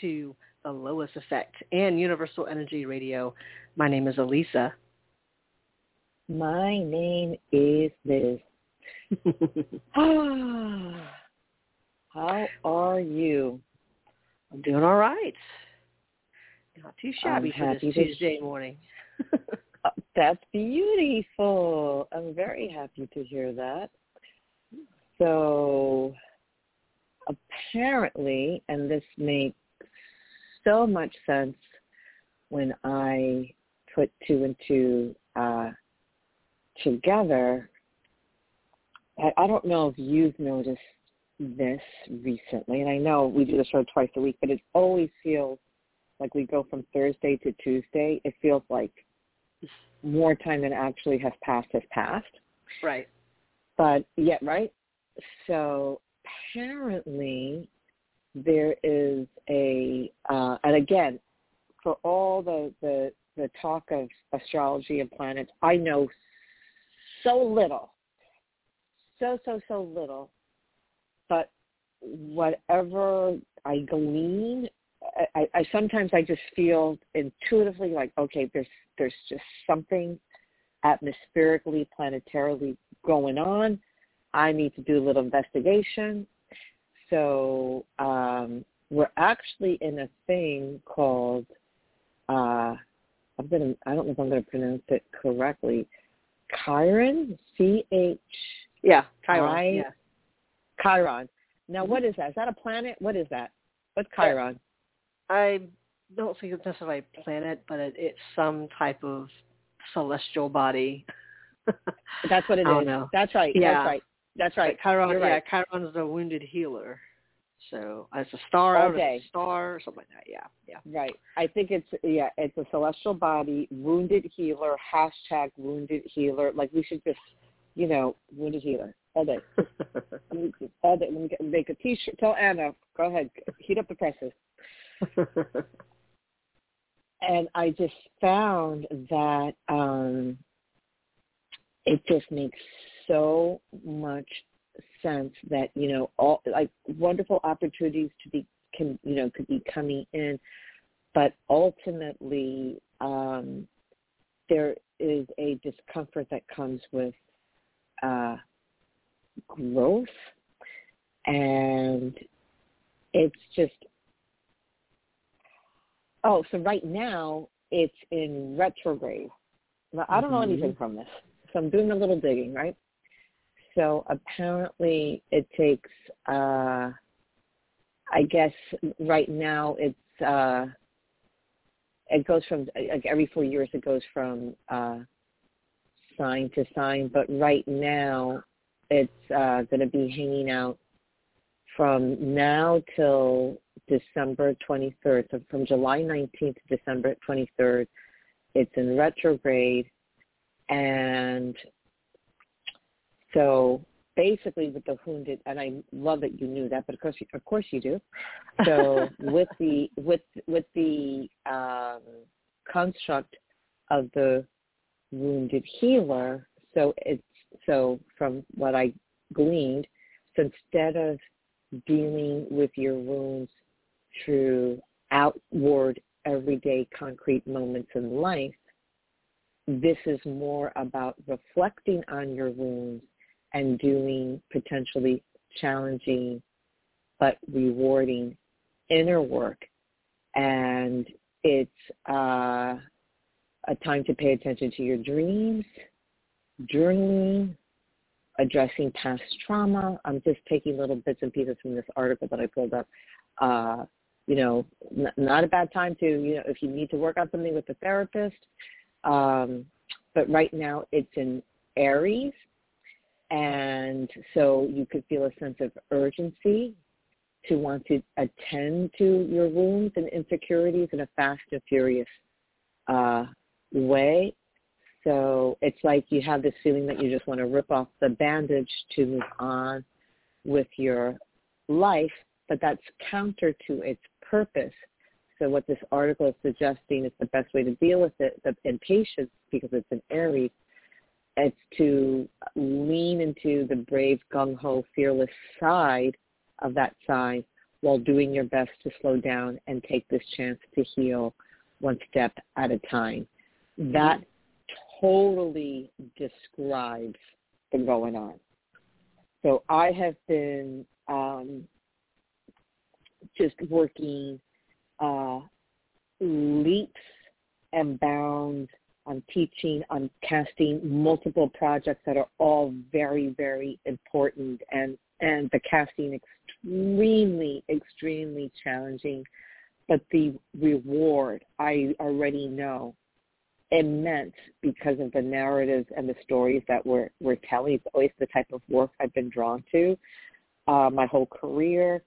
to the Lois Effect and Universal Energy Radio. My name is Alyssa. My name is Liz. How are you? I'm doing all right. Not too shabby for this Tuesday morning. Uh, That's beautiful. I'm very happy to hear that. So apparently, and this makes so much sense when I put two and two uh, together. I, I don't know if you've noticed this recently, and I know we do the show twice a week, but it always feels like we go from Thursday to Tuesday. It feels like more time than actually has passed has passed. right. But yeah, right? So apparently there is a uh, and again, for all the, the the talk of astrology and planets, I know so little. So so so little. But whatever I glean I, I, I sometimes I just feel intuitively like, okay, there's there's just something atmospherically, planetarily going on. I need to do a little investigation. So um, we're actually in a thing called uh, I'm gonna I don't know if I'm gonna pronounce it correctly. Chiron, C H Yeah, Chiron. I- yeah. Chiron. Now what is that? Is that a planet? What is that? What's Chiron? I don't think it's necessarily a planet, but it, it's some type of celestial body. That's what it I don't know. That's right. Yeah. That's right. That's right. Chiron, You're yeah, right. Chiron's the wounded healer. So it's a star Okay. a star or something like that. Yeah, yeah. Right. I think it's yeah, it's a celestial body, wounded healer, hashtag wounded healer. Like we should just, you know, wounded healer all day. all day. Let me get, make a T-shirt. Tell Anna. Go ahead. Heat up the presses. And I just found that um, it just makes so much sense that you know all like wonderful opportunities to be can you know could be coming in but ultimately um, there is a discomfort that comes with uh, growth, and it's just oh, so right now it's in retrograde. Now, I don't know Mhm. anything from this, so I'm doing a little digging, right? So apparently it takes, uh, I guess right now it's uh, it goes from like every four years it goes from uh, sign to sign, but right now it's uh, going to be hanging out from now till December 23rd. So from July 19th to December 23rd, it's in retrograde, and so basically with the wounded, and I love that you knew that, but of course, you, of course you do. So with the with with the um, construct of the wounded healer, so it's so from what I gleaned, so instead of dealing with your wounds through outward, everyday, concrete moments in life, this is more about reflecting on your wounds and doing potentially challenging but rewarding inner work. And it's uh, a time to pay attention to your dreams, journaling, addressing past trauma. I'm just taking little bits and pieces from this article that I pulled up. Uh, you know, n- not a bad time to, you know, if you need to work on something with a therapist. Um, but right now it's in Aries, and so you could feel a sense of urgency to want to attend to your wounds and insecurities in a fast and furious uh, way. So it's like you have this feeling that you just want to rip off the bandage to move on with your life, but that's counter to its purpose So what this article is suggesting is the best way to deal with it in patience, because it's an Aries, it's to lean into the brave, gung-ho, fearless side of that sign while doing your best to slow down and take this chance to heal one step at a time. That totally describes the going on. So I have been um, just working uh, leaps and bounds on teaching, on casting multiple projects that are all very, very important and, and the casting extremely, extremely challenging. But the reward I already know immense because of the narratives and the stories that we're, we're telling. It's always the type of work I've been drawn to uh, my whole career.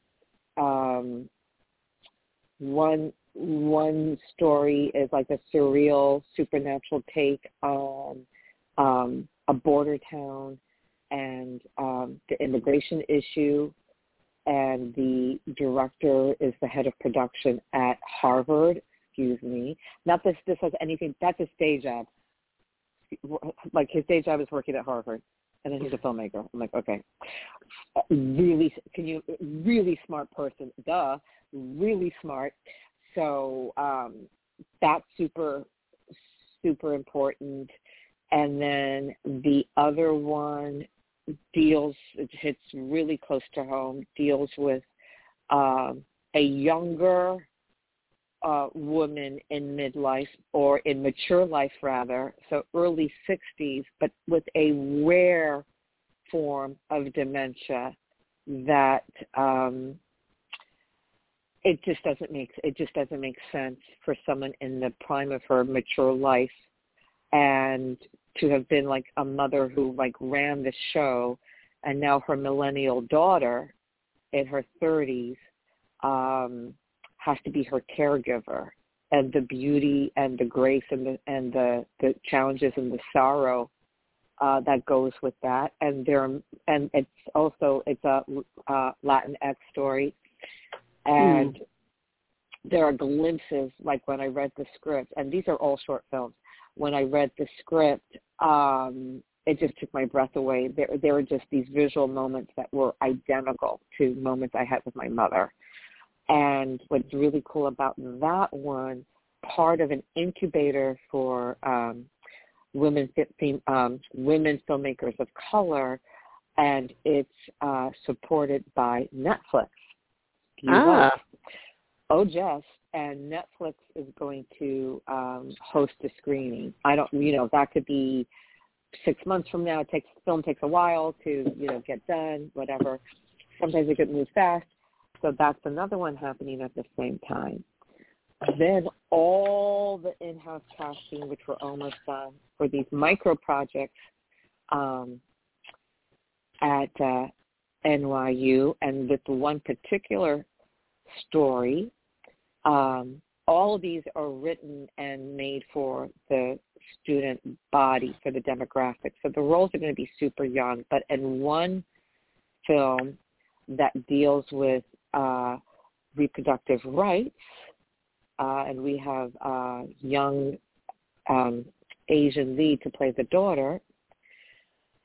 Um, one one story is like a surreal supernatural take on um, a border town and um, the immigration issue. And the director is the head of production at Harvard. Excuse me. Not this. This has anything. That's a stage job. Like his day job is working at Harvard, and then he's a filmmaker. I'm like, okay, really? Can you? Really smart person. Duh. Really smart so um, that's super, super important. And then the other one deals, it hits really close to home, deals with um, a younger uh, woman in midlife or in mature life rather, so early 60s, but with a rare form of dementia that um, it just doesn't make it just doesn't make sense for someone in the prime of her mature life and to have been like a mother who like ran the show and now her millennial daughter in her 30s um has to be her caregiver. And the beauty and the grace and the and the the challenges and the sorrow uh that goes with that. And there and it's also it's a uh latinx story and mm. there are glimpses, like when I read the script, and these are all short films. When I read the script, um, it just took my breath away. There, there were just these visual moments that were identical to moments I had with my mother. And what's really cool about that one, part of an incubator for um, women um, women filmmakers of color, and it's uh, supported by Netflix ah. Oh, Jess, and Netflix is going to um, host a screening. I don't, you know, that could be six months from now. It takes film takes a while to, you know, get done. Whatever. Sometimes it could move fast. So that's another one happening at the same time. Then all the in-house casting, which we're almost done for these micro projects um, at uh, NYU, and with one particular story. Um, all of these are written and made for the student body, for the demographic. So the roles are going to be super young. But in one film that deals with uh, reproductive rights, uh, and we have a young um, Asian lead to play the daughter,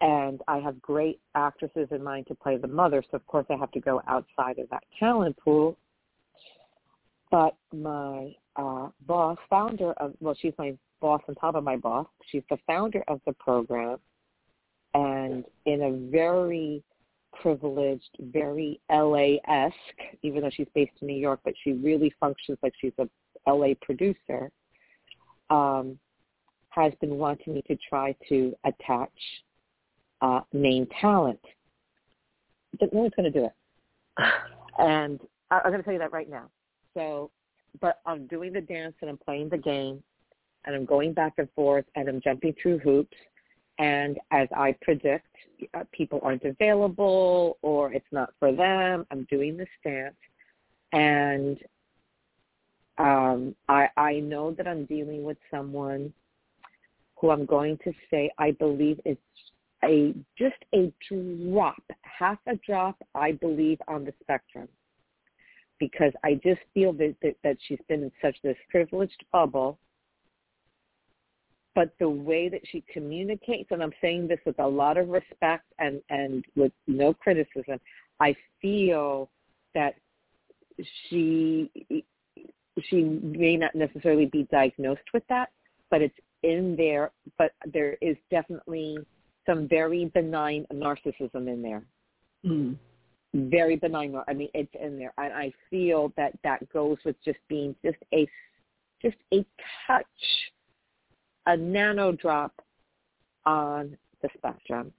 and I have great actresses in mind to play the mother. So of course I have to go outside of that talent pool. But my uh, boss, founder of, well, she's my boss on top of my boss. She's the founder of the program, and in a very privileged, very LA-esque, even though she's based in New York, but she really functions like she's a LA producer, um, has been wanting me to try to attach uh, main talent. But no one's going to do it. And I'm going to tell you that right now. So, but I'm doing the dance and I'm playing the game and I'm going back and forth and I'm jumping through hoops. And as I predict, uh, people aren't available or it's not for them. I'm doing the dance, and um, I, I know that I'm dealing with someone who I'm going to say I believe is a just a drop, half a drop, I believe, on the spectrum. because I just feel that, that that she's been in such this privileged bubble. But the way that she communicates, and I'm saying this with a lot of respect and and with no criticism, I feel that she she may not necessarily be diagnosed with that, but it's in there. But there is definitely some very benign narcissism in there. Mm. Very benign. I mean, it's in there, and I feel that that goes with just being just a just a touch, a nano drop on the spectrum,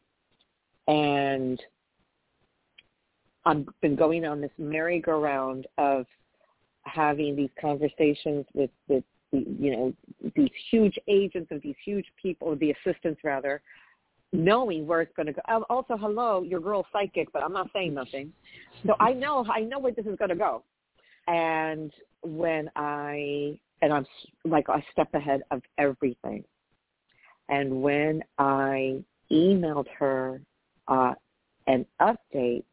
and I've been going on this merry-go-round of having these conversations with with you know these huge agents of these huge people, the assistants rather, knowing where it's going to go. Also, hello, your girl psychic, but I'm not saying nothing. So I know I know where this is going to go. And when I and I'm like a step ahead of everything. And when I emailed her uh, an update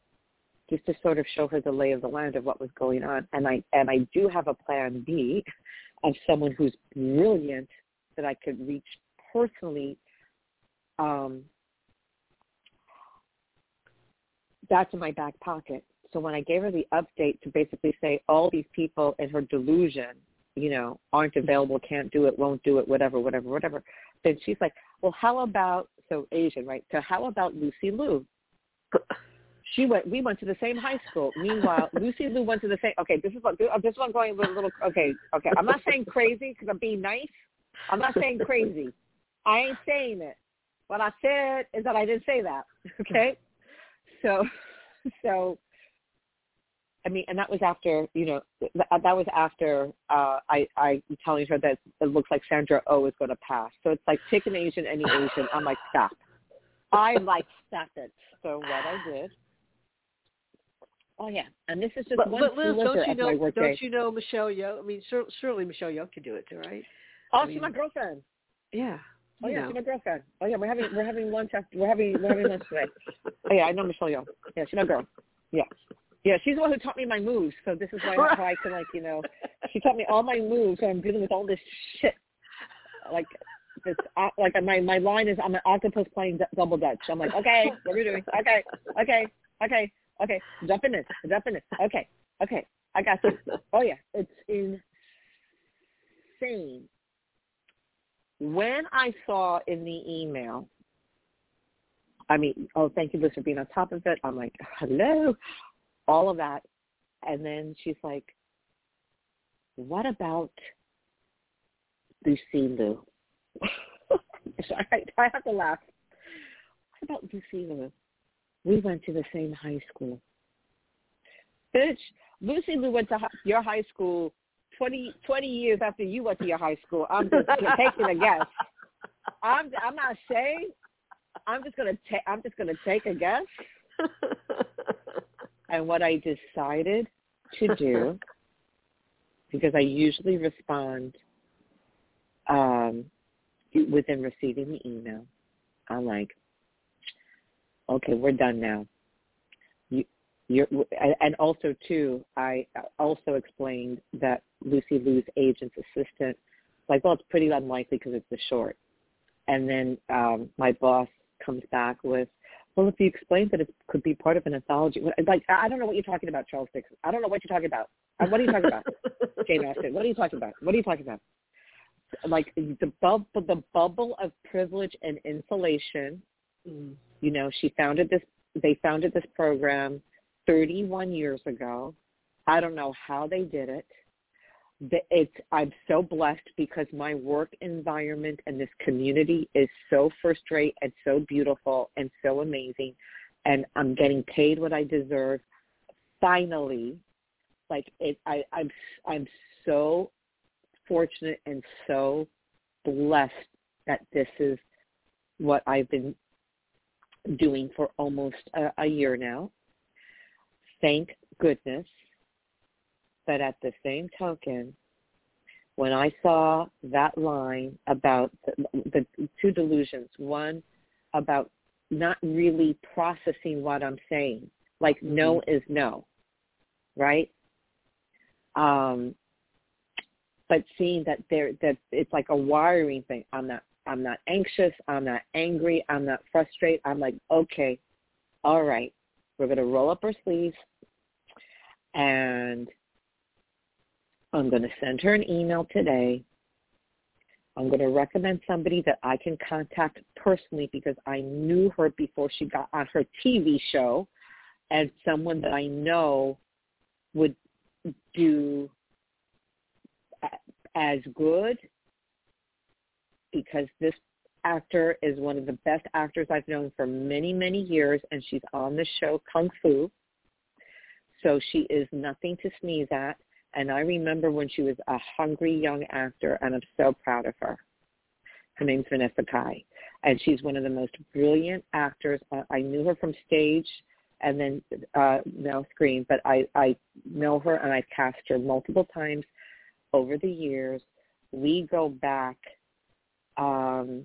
just to sort of show her the lay of the land of what was going on, and I and I do have a plan B of someone who's brilliant that I could reach personally um, that's in my back pocket. So when I gave her the update to basically say all these people in her delusion, you know, aren't available, can't do it, won't do it, whatever, whatever, whatever, then she's like, well, how about, so Asian, right? So how about Lucy Liu? She went, we went to the same high school. Meanwhile, Lucy Liu went to the same, okay, this is what, this one going a little, okay, okay. I'm not saying crazy because I'm being nice. I'm not saying crazy. I ain't saying it. What I said is that I didn't say that. Okay, so so I mean, and that was after you know that, that was after uh, I I telling her that it looks like Sandra O oh is going to pass. So it's like pick an Asian, any Asian. I'm like stop. I'm like stop it. So what I did. Oh yeah, and this is just but, one but Liz, don't you know. Don't you know Michelle Yeoh? I mean, sur- surely Michelle Yeoh could do it too, right? Oh, I she's mean, my girlfriend. Yeah. Oh yeah, she's my girlfriend. Oh yeah, we're having we're having lunch after we're having we're having lunch today. Oh yeah, I know Michelle Yeoh. Yeah, she's my girl. Yeah, yeah, she's the one who taught me my moves. So this is why how I can like you know, she taught me all my moves. So I'm dealing with all this shit. Like this, uh, like my my line is I'm an octopus playing d- double dutch. I'm like, okay, what are we doing? Okay, okay, okay, okay. Jump in this, jump in this. Okay, okay, I got you. Oh yeah, it's insane when I saw in the email, I mean, oh, thank you, Liz, for being on top of it. I'm like, hello, all of that. And then she's like, what about Lucy Liu? I, I have to laugh. What about Lucy Liu? We went to the same high school. Bitch, Lucy Liu went to your high school 20, 20 years after you went to your high school. I'm just taking a guess. I'm I'm not saying. I'm just gonna take. I'm just gonna take a guess. And what I decided to do, because I usually respond um, within receiving the email, I'm like, okay, we're done now. You, you're, and also too, I also explained that Lucy Liu's agent's assistant, like, well, it's pretty unlikely because it's a short. And then um, my boss comes back with, well, if you explain that it could be part of an anthology, like I don't know what you're talking about, Charles Dickens. I don't know what you're talking about. Uh, What are you talking about, Jane Austen? What are you talking about? What are you talking about? Like the bubble, the bubble of privilege and insulation. Mm. You know, she founded this. They founded this program 31 years ago. I don't know how they did it. It's I'm so blessed because my work environment and this community is so first rate and so beautiful and so amazing and I'm getting paid what I deserve. Finally like it I I'm I'm so fortunate and so blessed that this is what I've been doing for almost a, a year now thank goodness but at the same token, when I saw that line about the, the two delusions, one about not really processing what I'm saying, like Mm-hmm. no is no, right? Um, but seeing that there that it's like a wiring thing. I'm not I'm not anxious, I'm not angry, I'm not frustrated. I'm like, okay, all right, we're gonna roll up our sleeves and I'm gonna send her an email today. I'm going to recommend somebody that I can contact personally because I knew her before she got on her TV show and someone that I know would do as good because this actor is one of the best actors I've known for many, many years, and she's on the show Kung Fu. So she is nothing to sneeze at. And I remember when she was a hungry young actor, and I'm so proud of her. Her name's Vanessa Kai, and she's one of the most brilliant actors. I knew her from stage and then uh, now screen, but I, I know her and I've cast her multiple times over the years. We go back, um,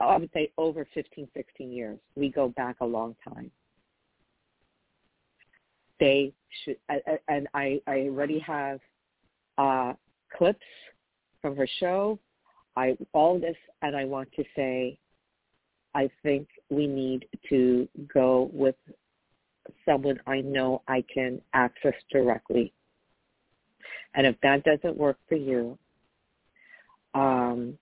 I would say over 15, 16 years. We go back a long time. They should, and I, I already have uh, clips from her show. I all this, and I want to say, I think we need to go with someone I know I can access directly. And if that doesn't work for you, um,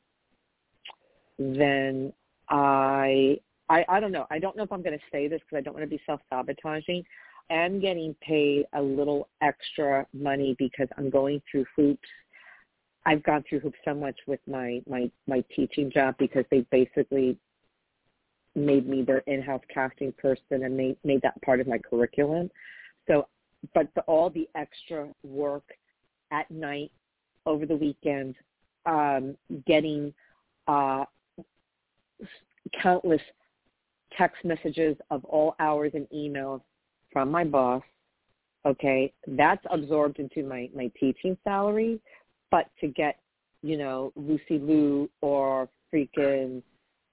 then I, I, I don't know. I don't know if I'm going to say this because I don't want to be self-sabotaging. I'm getting paid a little extra money because I'm going through hoops. I've gone through hoops so much with my my my teaching job because they basically made me their in-house casting person and made made that part of my curriculum. So, but the, all the extra work at night, over the weekend, um, getting uh, countless text messages of all hours and emails from my boss. Okay, that's absorbed into my my teaching salary, but to get you know Lucy Liu or freaking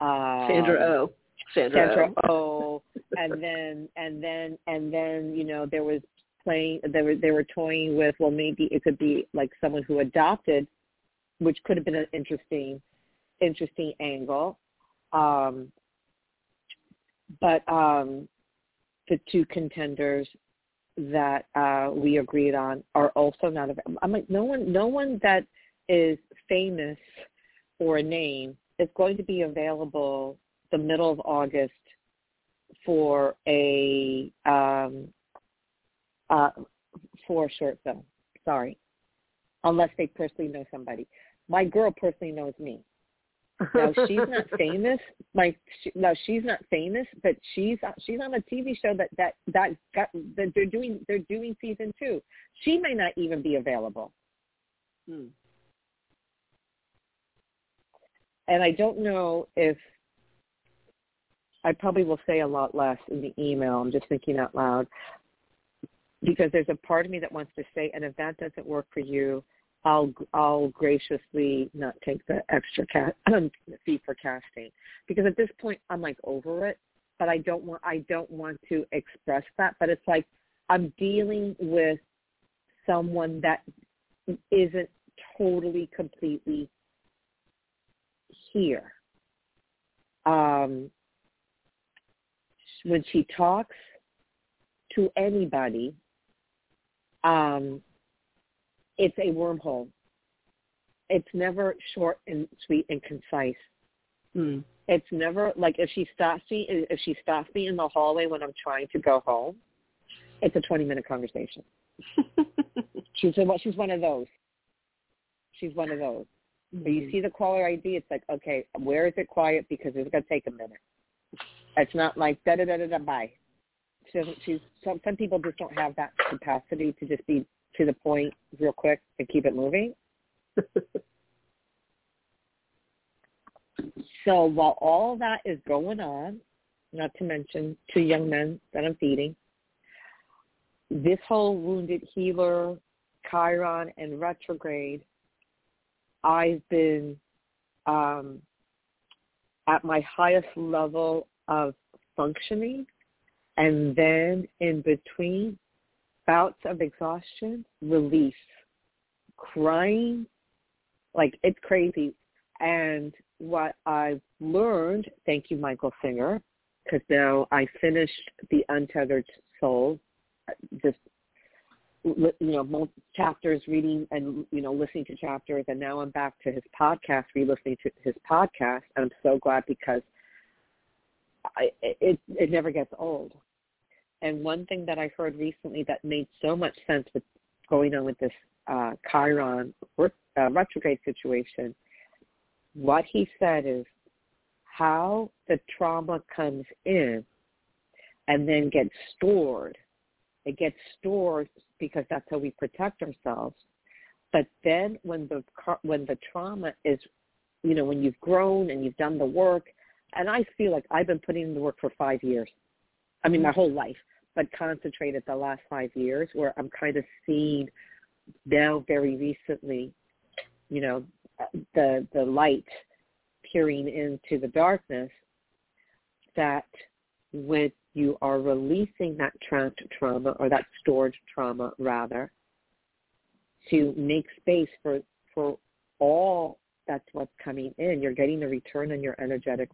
uh, Sandra Oh. Sandra, Sandra Oh, and then and then and then you know there was playing they were they were toying with well maybe it could be like someone who adopted, which could have been an interesting interesting angle. Um, but um, the two contenders that uh, we agreed on are also not available. I'm like, no one, no one that is famous or a name is going to be available the middle of August for a um, uh, for a short film. Sorry, unless they personally know somebody. My girl personally knows me. Now she's not famous. My she, no, she's not famous, but she's she's on a TV show that that that got that they're doing they're doing season two. She may not even be available. Hmm. And I don't know if I probably will say a lot less in the email. I'm just thinking out loud because there's a part of me that wants to say, and if that doesn't work for you, I'll I'll graciously not take the extra cat fee for casting because at this point I'm like over it, but I don't want I don't want to express that. But it's like I'm dealing with someone that isn't totally completely here. Um, when she talks to anybody, um, it's a wormhole. It's never short and sweet and concise. Mm. It's never like if she stops me if she stops me in the hallway when I'm trying to go home, it's a 20 minute conversation. she's a, she's one of those. She's one of those. Mm-hmm. But you see the caller ID, it's like, okay, where is it quiet because it's gonna take a minute. It's not like da da da da da bye. She doesn't. She's some some people just don't have that capacity to just be to the point real quick and keep it moving. so while all that is going on, not to mention two young men that I'm feeding, this whole wounded healer, Chiron and retrograde, I've been um, at my highest level of functioning and then in between bouts of exhaustion, release, crying, like it's crazy. And what I've learned, thank you, Michael Singer, because now I finished the Untethered Soul, just you know chapters reading and you know listening to chapters and now i'm back to his podcast re-listening to his podcast and i'm so glad because I, it it never gets old and one thing that i heard recently that made so much sense with going on with this uh chiron uh, retrograde situation what he said is how the trauma comes in and then gets stored it gets stored because that's how we protect ourselves. But then when the when the trauma is, you know, when you've grown and you've done the work, and I feel like I've been putting in the work for five years. I mean, my whole life, but concentrated the last five years, where I'm kind of seeing now very recently, you know, the the light peering into the darkness. That when you are releasing that trapped trauma or that stored trauma rather to make space for for all that's what's coming in. You're getting a return on your energetic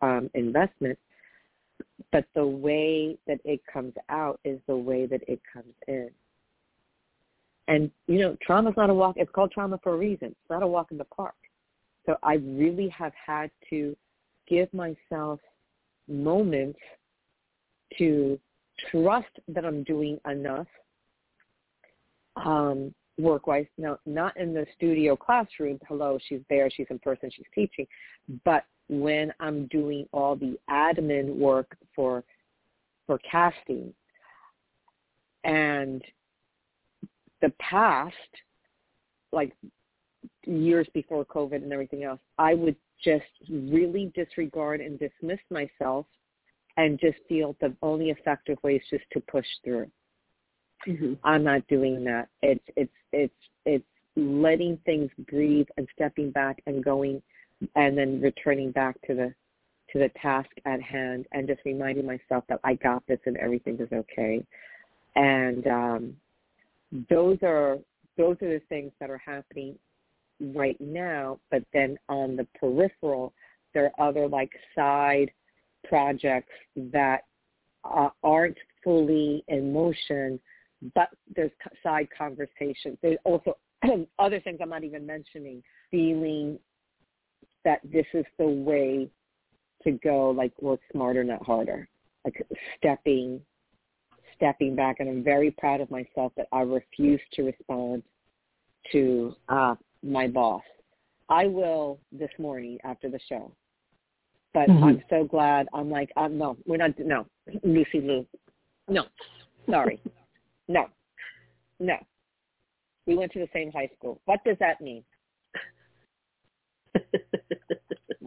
um, investment, but the way that it comes out is the way that it comes in. And you know, trauma's not a walk. It's called trauma for a reason. It's not a walk in the park. So I really have had to give myself moments to trust that I'm doing enough um, work-wise. Now, not in the studio classroom. Hello, she's there. She's in person. She's teaching. But when I'm doing all the admin work for for casting and the past, like years before COVID and everything else, I would just really disregard and dismiss myself and just feel the only effective way is just to push through. Mm-hmm. I'm not doing that. It's it's it's it's letting things breathe and stepping back and going and then returning back to the to the task at hand and just reminding myself that I got this and everything is okay. And um, those are those are the things that are happening right now. But then on the peripheral, there are other like side projects that uh, aren't fully in motion, but there's side conversations. There's also other things I'm not even mentioning, feeling that this is the way to go, like work smarter, not harder, like stepping, stepping back. And I'm very proud of myself that I refuse to respond to uh, my boss. I will this morning after the show. But mm-hmm. I'm so glad. I'm like, um, no, we're not. No, Lucy Liu. No, sorry. no, no. We went to the same high school. What does that mean?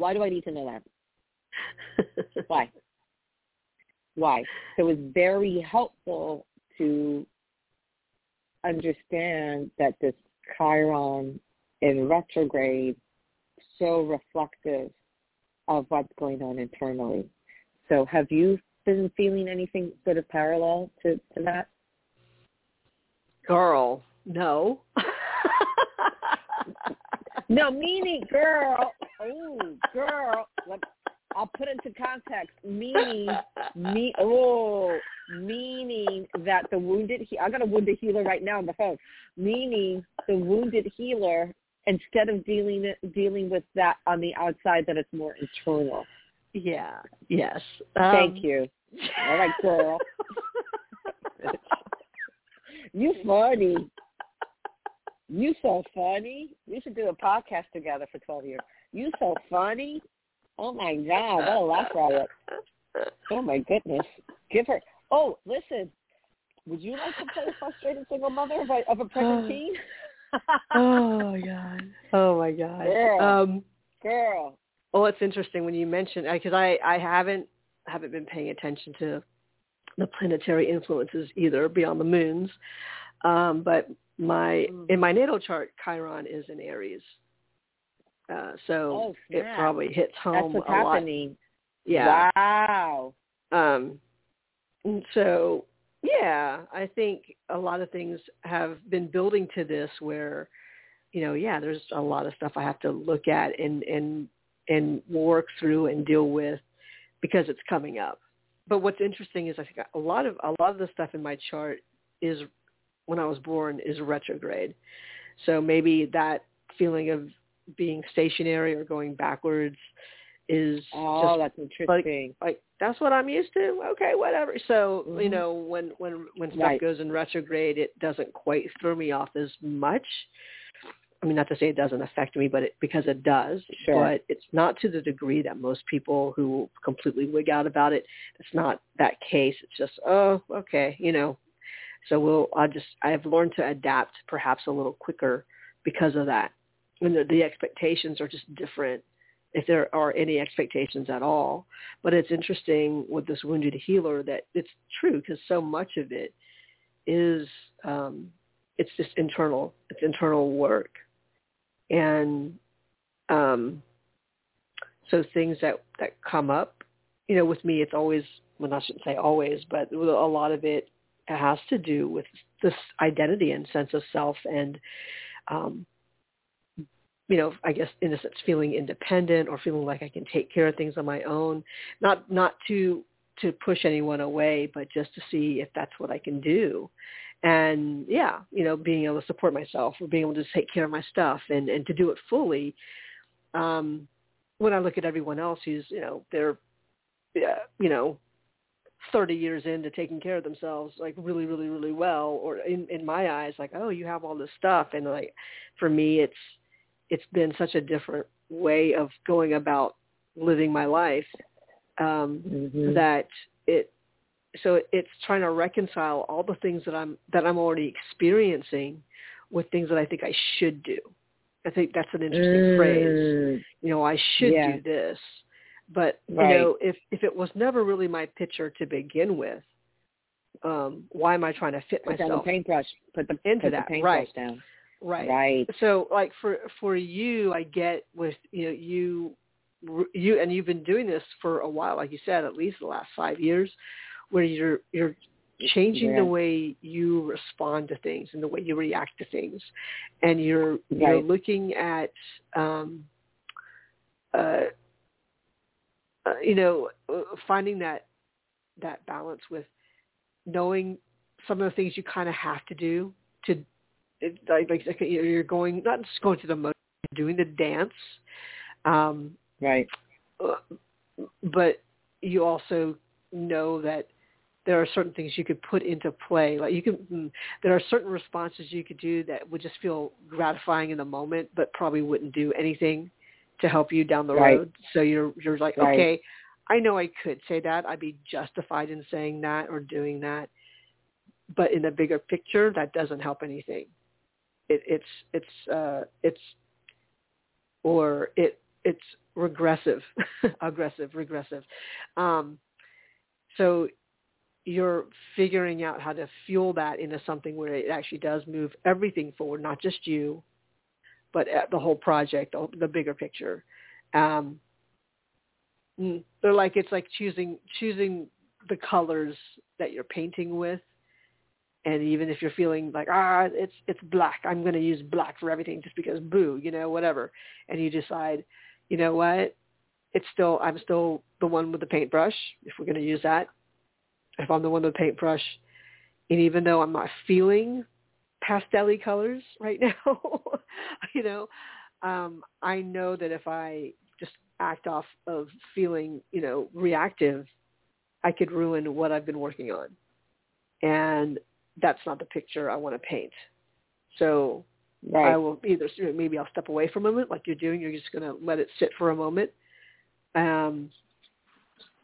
Why do I need to know that? Why? Why? So it's very helpful to understand that this Chiron in retrograde so reflective of what's going on internally. So have you been feeling anything sort of parallel to, to that? Girl, no. no, meaning girl. Oh, girl. Let, I'll put into context. Meaning, me. Oh, meaning that the wounded. He, I got a wounded healer right now on the phone. Meaning the wounded healer instead of dealing dealing with that on the outside, that it's more internal. Yeah. Yes. Thank um, you. All right, girl. you funny. You so funny. We should do a podcast together for twelve years. You so funny. Oh my God, what a laugh riot. Oh my goodness. Give her. Oh, listen. Would you like to play a frustrated single mother of a, of a pregnant teen? oh my god. Oh my god. Girl. Um, Girl. Well, it's interesting when you mention because I I haven't haven't been paying attention to the planetary influences either beyond the moons, um, but my mm. in my natal chart Chiron is in Aries, uh, so oh, it probably hits home That's what's a happening. lot. Yeah. Wow. Um. so Yeah, I think a lot of things have been building to this where, you know, yeah, there's a lot of stuff I have to look at and and and work through and deal with because it's coming up. But what's interesting is I think a lot of a lot of the stuff in my chart is when I was born is retrograde. So maybe that feeling of being stationary or going backwards is oh, just that's interesting. Like, like that's what I'm used to. Okay, whatever. So Mhm. you know, when when when stuff Right. goes in retrograde, it doesn't quite throw me off as much. I mean, not to say it doesn't affect me, but it, because it does. Sure. But it's not to the degree that most people who completely wig out about it. It's not that case. It's just oh, okay, you know. So we'll. I just. I have learned to adapt perhaps a little quicker because of that. And the, the expectations are just different if there are any expectations at all. But it's interesting with this wounded healer that it's true because so much of it is um, it's just internal. It's internal work, and um, so things that that come up, you know, with me, it's always well, I shouldn't say always, but a lot of it has to do with this identity and sense of self and um, you know, I guess in a sense feeling independent or feeling like I can take care of things on my own. Not not to to push anyone away, but just to see if that's what I can do. And yeah, you know, being able to support myself or being able to take care of my stuff and, and to do it fully. Um, when I look at everyone else who's, you know, they're, yeah, you know, 30 years into taking care of themselves like really, really, really well, or in, in my eyes, like, oh, you have all this stuff. And like, for me, it's, it's been such a different way of going about living my life um, Mhm. that it so it's trying to reconcile all the things that I'm that I'm already experiencing with things that I think I should do. I think that's an interesting phrase. Mm. You know, I should Yeah. do this. But Right. you know, if if it was never really my picture to begin with, um, why am I trying to fit Put down the paintbrush. Put the into put that? the paintbrush Right. down. Right? Right. so like for for you i get with you know you you and you've been doing this for a while like you said at least the last five years where you're you're changing Yeah. the way you respond to things and the way you react to things and you're you're looking at um uh, uh you know uh, finding that that balance with knowing some of the things you kind of have to do to it, like, you're going not just going to the motion, you're doing the dance, um, Right. uh, but you also know that there are certain things you could put into play. Like you can, mm, there are certain responses you could do that would just feel gratifying in the moment, but probably wouldn't do anything to help you down the Right. road. So you're you're like, Right. okay, I know I could say that. I'd be justified in saying that or doing that, but in the bigger picture, that doesn't help anything. It, it's it's uh, it's or it it's regressive, aggressive, regressive. Um, so you're figuring out how to fuel that into something where it actually does move everything forward, not just you, but uh, the whole project, the, bigger picture. Um, mm, they're like it's like choosing choosing the colors that you're painting with and even if you're feeling like ah it's it's black i'm going to use black for everything just because boo you know whatever and you decide you know what it's still i'm still the one with the paintbrush if we're going to use that. If i'm the one with the paintbrush and even though i'm not feeling pastelly colors right now you know um i know that if i just act off of feeling you know reactive i could ruin what i've been working on. And that's not the picture I want to paint. So Right. I will either maybe I'll step away for a moment, like you're doing. You're just going to let it sit for a moment. Um,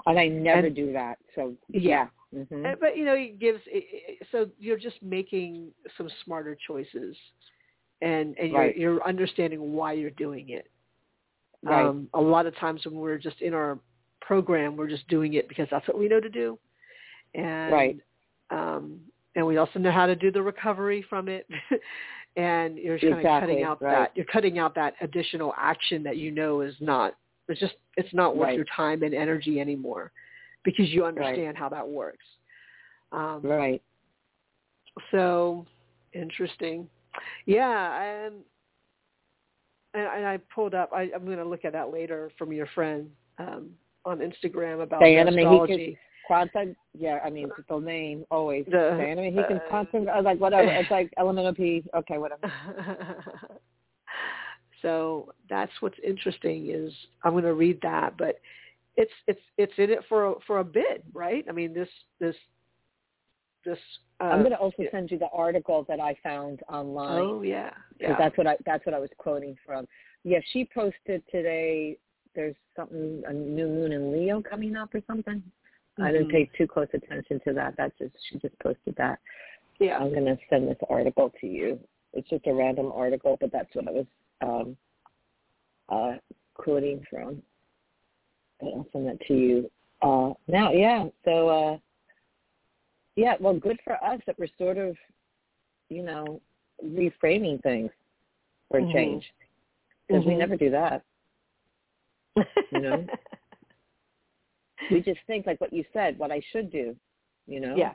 and I never and- do that. So Yeah. yeah. hmm uh, but you know, it gives. It, it- so you're just making some smarter choices, and and you're you're understanding why you're doing it. Right. Um, a lot of times when we're just in our program, we're just doing it because that's what we know to do, and Right. um, and we also know how to do the recovery from it. and you're kind of cutting out right. that you're cutting out that additional action that you know is not it's just it's not worth Right. your time and energy anymore because you understand how that works. Um, Right. So interesting. Yeah, and, and I pulled up. I, I'm going to look at that later from your friend um, on Instagram about Diana astrology. Quantum, yeah, I mean the name always. The- Diana Mehican, uh, quantum, I was like whatever. It's like elemental P. Okay, whatever. so that's what's interesting is I'm going to read that, but it's it's it's in it for a, for a bit, right? I mean this this this. Uh, I'm going to also send you the article that I found online. Oh yeah, yeah. that's what I that's what I was quoting from. Yeah, she posted today. There's something a new moon in Leo coming up or something. I didn't Mhm. pay too close attention to that. That just she just posted that. yeah. I'm gonna send this article to you. It's just a random article, but that's what I was um, uh, quoting from. But I'll send that to you uh, now. Yeah. So uh, yeah, well, good for us that we're sort of, you know, reframing things for a Mhm. change because we Mhm. never do that. You know? We just think like what you said, what I should do. You know? Yeah.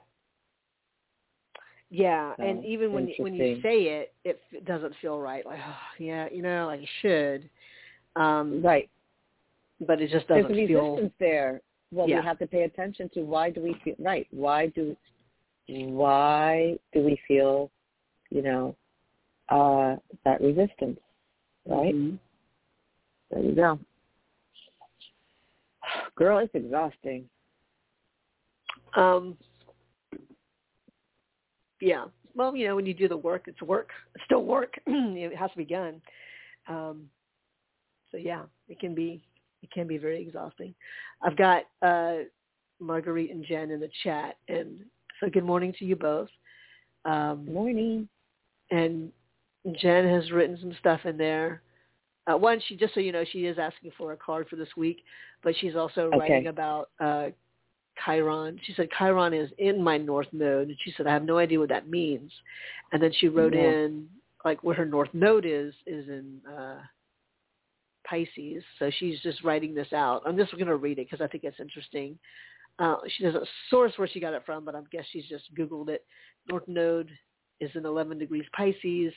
Yeah, So, and even when you, when you say it, it doesn't feel right. Like, oh, yeah, you know, like you should, um, Right. but it just doesn't a feel. there. Well, Yeah. we have to pay attention to why do we feel right? Why do why do we feel, you know, uh, that resistance? Right. Mhm. There you go. Girl, it's exhausting. Um, yeah. Well, you know, when you do the work, it's work. It's still work. it has to be done. Um, so yeah, it can be it can be very exhausting. I've got uh, Marguerite and Jen in the chat, and so good morning to you both. Um, Morning. and Jen has written some stuff in there. Uh, one, she just so you know, she is asking for a card for this week, but she's also Okay. writing about uh, Chiron. She said Chiron is in my North Node, and she said I have no idea what that means. And then she wrote Yeah. in like where her North Node is is in uh, Pisces. So she's just writing this out. I'm just going to read it because I think it's interesting. Uh, she doesn't source where she got it from, but I guess she's just Googled it. North Node is in 11 degrees Pisces.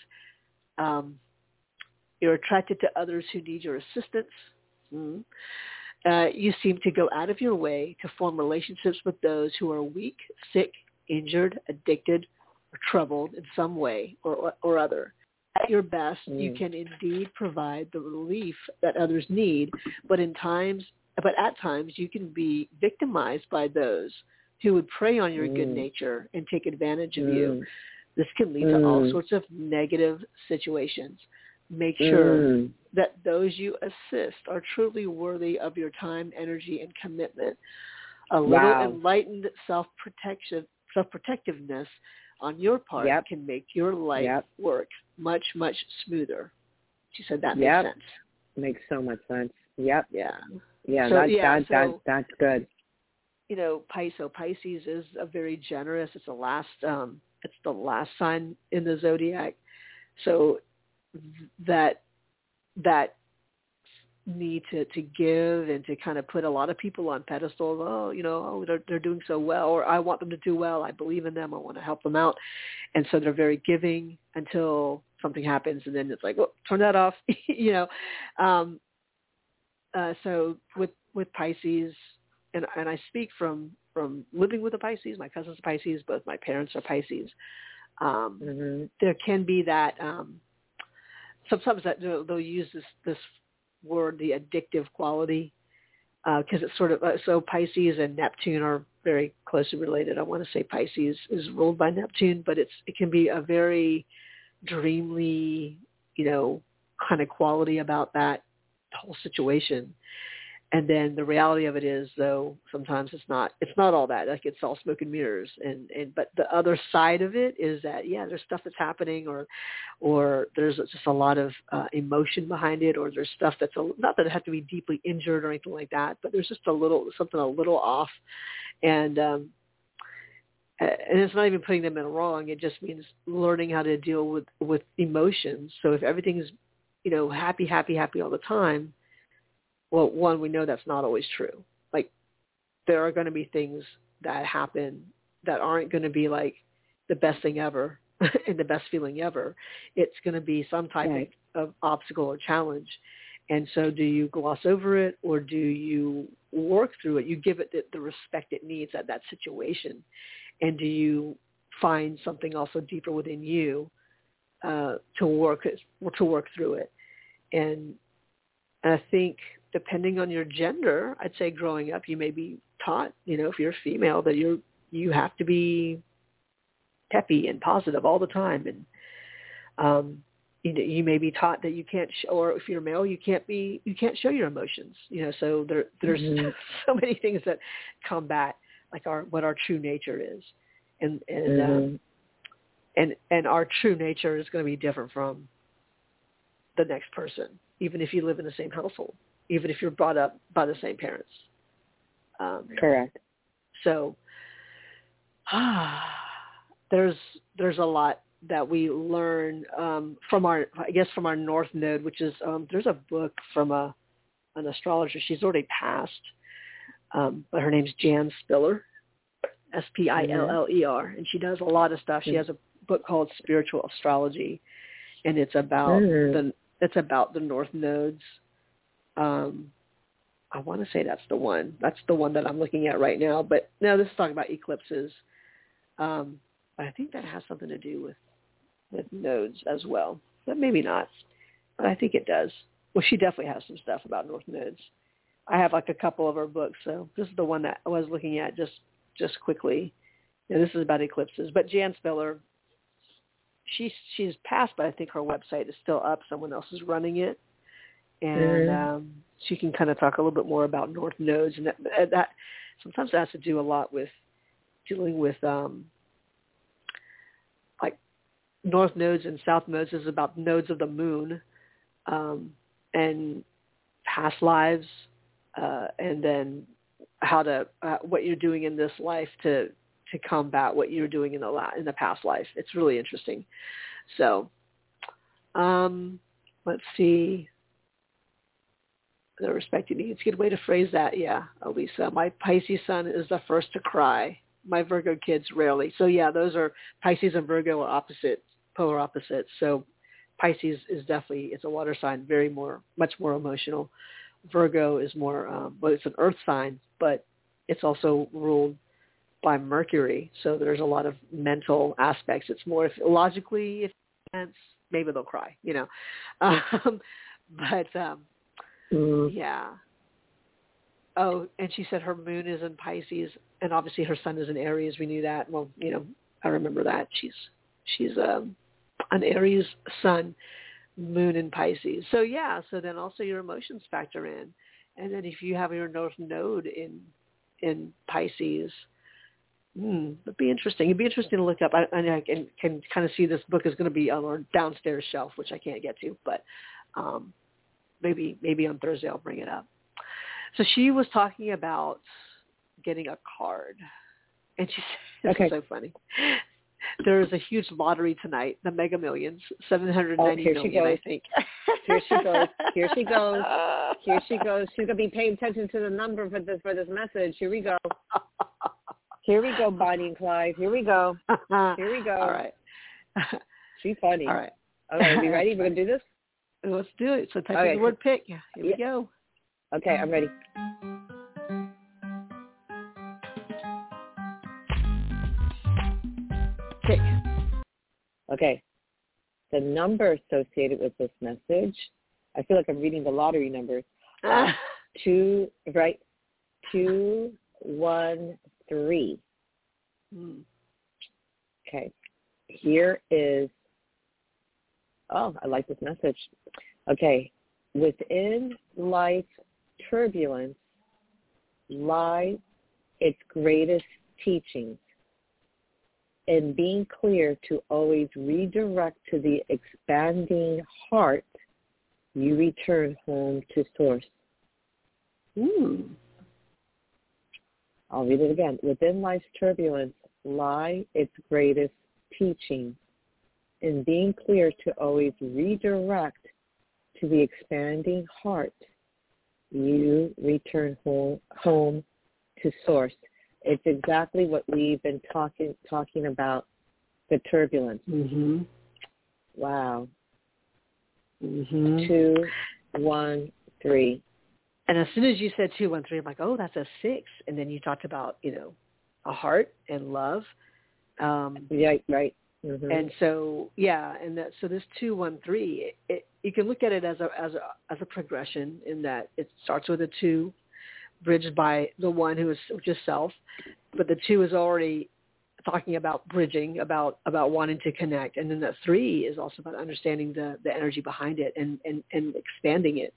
Um, you're attracted to others who need your assistance. Mm. Uh, you seem to go out of your way to form relationships with those who are weak, sick, injured, addicted, or troubled in some way or, or other. At your best, you Mm. can indeed provide the relief that others need, but in times, but at times, you can be victimized by those who would prey on your good Mm. nature and take advantage of you. Mm. This can lead to all Mm. sorts of negative situations. Make sure Mm. that those you assist are truly worthy of your time, energy, and commitment. A little Wow. enlightened self-protection, self-protectiveness on your part Yep. can make your life Yep. work much, much smoother. She said that Yep. makes sense. Makes so much sense. Yep. Yeah. Yeah, So, that, yeah, that, so- that, that's good. you know, Pisces, so Pisces is a very generous. It's the last, um, it's the last sign in the zodiac. So that that need to to give and to kind of put a lot of people on pedestals. Oh, you know, oh, they're they're doing so well, or I want them to do well. I believe in them. I want to help them out, and so they're very giving until something happens, and then it's like, oh, turn that off. you know, um, uh, so with with Pisces, and and I speak from from living with a Pisces. My cousin's a Pisces. Both my parents are Pisces. Um, hmm there can be that. Um, sometimes that they'll, they'll use this this word, the addictive quality, because it's sort of uh, so Pisces and Neptune are very closely related. I want to say Pisces is ruled by Neptune, but it's it can be a very dreamly, you know, kind of quality about that whole situation. And then the reality of it is, though, sometimes it's not. It's not all that. Like it's all smoke and mirrors. And and but the other side of it is that yeah, there's stuff that's happening, or or there's just a lot of uh, emotion behind it, or there's stuff that's a, not that it has to be deeply injured or anything like that, but there's just a little something a little off, and um, and it's not even putting them in wrong. It just means learning how to deal with with emotions. So if everything's you know happy, happy, happy all the time, well, one we know that's not always true. Like there are going to be things that happen that aren't going to be like the best thing ever and the best feeling ever. It's going to be some type Right. of, obstacle or challenge. And so do you gloss over it or do you work through it? You give it the, the respect it needs at that situation. And do you find something also deeper within you uh, to work to work through it? And I think depending on your gender, I'd say growing up you may be taught, you know, if you're female that you're you have to be peppy and positive all the time and um you know, you may be taught that you can't sh- or if you're male you can't be you can't show your emotions you know so there there's Mhm. so many things that combat like our what our true nature is and and um, Mhm. and and our true nature is going to be different from the next person even if you live in the same household even if you're brought up by the same parents um Correct. so ah, there's there's a lot that we learn um, from our I guess from our North Node, which is um, there's a book from a an astrologer. She's already passed, um, but her name's Jan Spiller, S P I L L E R, and she does a lot of stuff. She has a book called Spiritual Astrology, and it's about Mm. the it's about the North Nodes. Um, I want to say that's the one. That's the one that I'm looking at right now. But no, this is talking about eclipses. Um, I think that has something to do with with nodes as well. But maybe not. But I think it does. Well, she definitely has some stuff about north nodes. I have like a couple of her books, so this is the one that I was looking at just just quickly. And this is about eclipses. But Jan Spiller, she's she's passed, but I think her website is still up. Someone else is running it, and Mhm. um, she can kind of talk a little bit more about north nodes, and that, that sometimes that has to do a lot with dealing with um, like north nodes and south nodes is about nodes of the moon um, and past lives, uh, and then how to uh, what you're doing in this life to to combat what you're doing in the la- in the past life. It's really interesting. So, um, let's see. The respect you need. It's a good way to phrase that. Yeah, Elisa. My Pisces son is the first to cry. My Virgo kids rarely. So yeah, those are Pisces and Virgo are opposite, polar opposites. So Pisces is definitely it's a water sign, very more, much more emotional. Virgo is more, um, well, it's an earth sign, but it's also ruled by Mercury. So there's a lot of mental aspects. It's more if, logically, if maybe they'll cry, you know. Um, but um, Mm. yeah. Oh, and she said her moon is in Pisces, and obviously her sun is in Aries. We knew that. Well, you know, I remember that. She's she's um, an Aries sun, moon in Pisces. So yeah. So then also your emotions factor in, and then if you have your North Node in in Pisces, hmm, it'd be interesting. It'd be interesting to look up. I, I can can kind of see this book is going to be on our downstairs shelf, which I can't get to, but. um maybe maybe on Thursday I'll bring it up. So she was talking about getting a card, and she said, Okay. "It's so funny." There is a huge lottery tonight, the Mega Millions, seven hundred ninety Oh, here she I think. Here she goes. Here she goes. Here she goes. She's gonna be paying attention to the number for this for this message. Here we go. Here we go, Bonnie and Clyde. Here we go. Here we go. All right. She's funny. All right. Okay, we ready? We're gonna do this. Let's do it. So type Okay. in the word pick. Here we go. Okay, I'm ready. Pick. Okay. The number associated with this message, I feel like I'm reading the lottery numbers. Ah. Two, right? Two, one, three. Hmm. Okay. Here is, oh, I like this message. Okay. Within life turbulence lie its greatest teachings. In being clear to always redirect to the expanding heart, you return home to source. Hmm. I'll read it again. Within life's turbulence lie its greatest teachings. In being clear to always redirect to the expanding heart, you return home, home to source. It's exactly what we've been talking talking about The turbulence. Mhm. Wow. Mhm. Two, one, three. And as soon as you said two, one, three, I'm like, oh, that's a six. And then you talked about, you know, a heart and love. Um, Yeah, right. Mhm. and so, yeah, and that so this two, one, three, it, it, you can look at it as a as a as a progression in that it starts with a two, bridged by the one who is just self, but the two is already talking about bridging, about about wanting to connect, and then the three is also about understanding the the energy behind it and and and expanding it.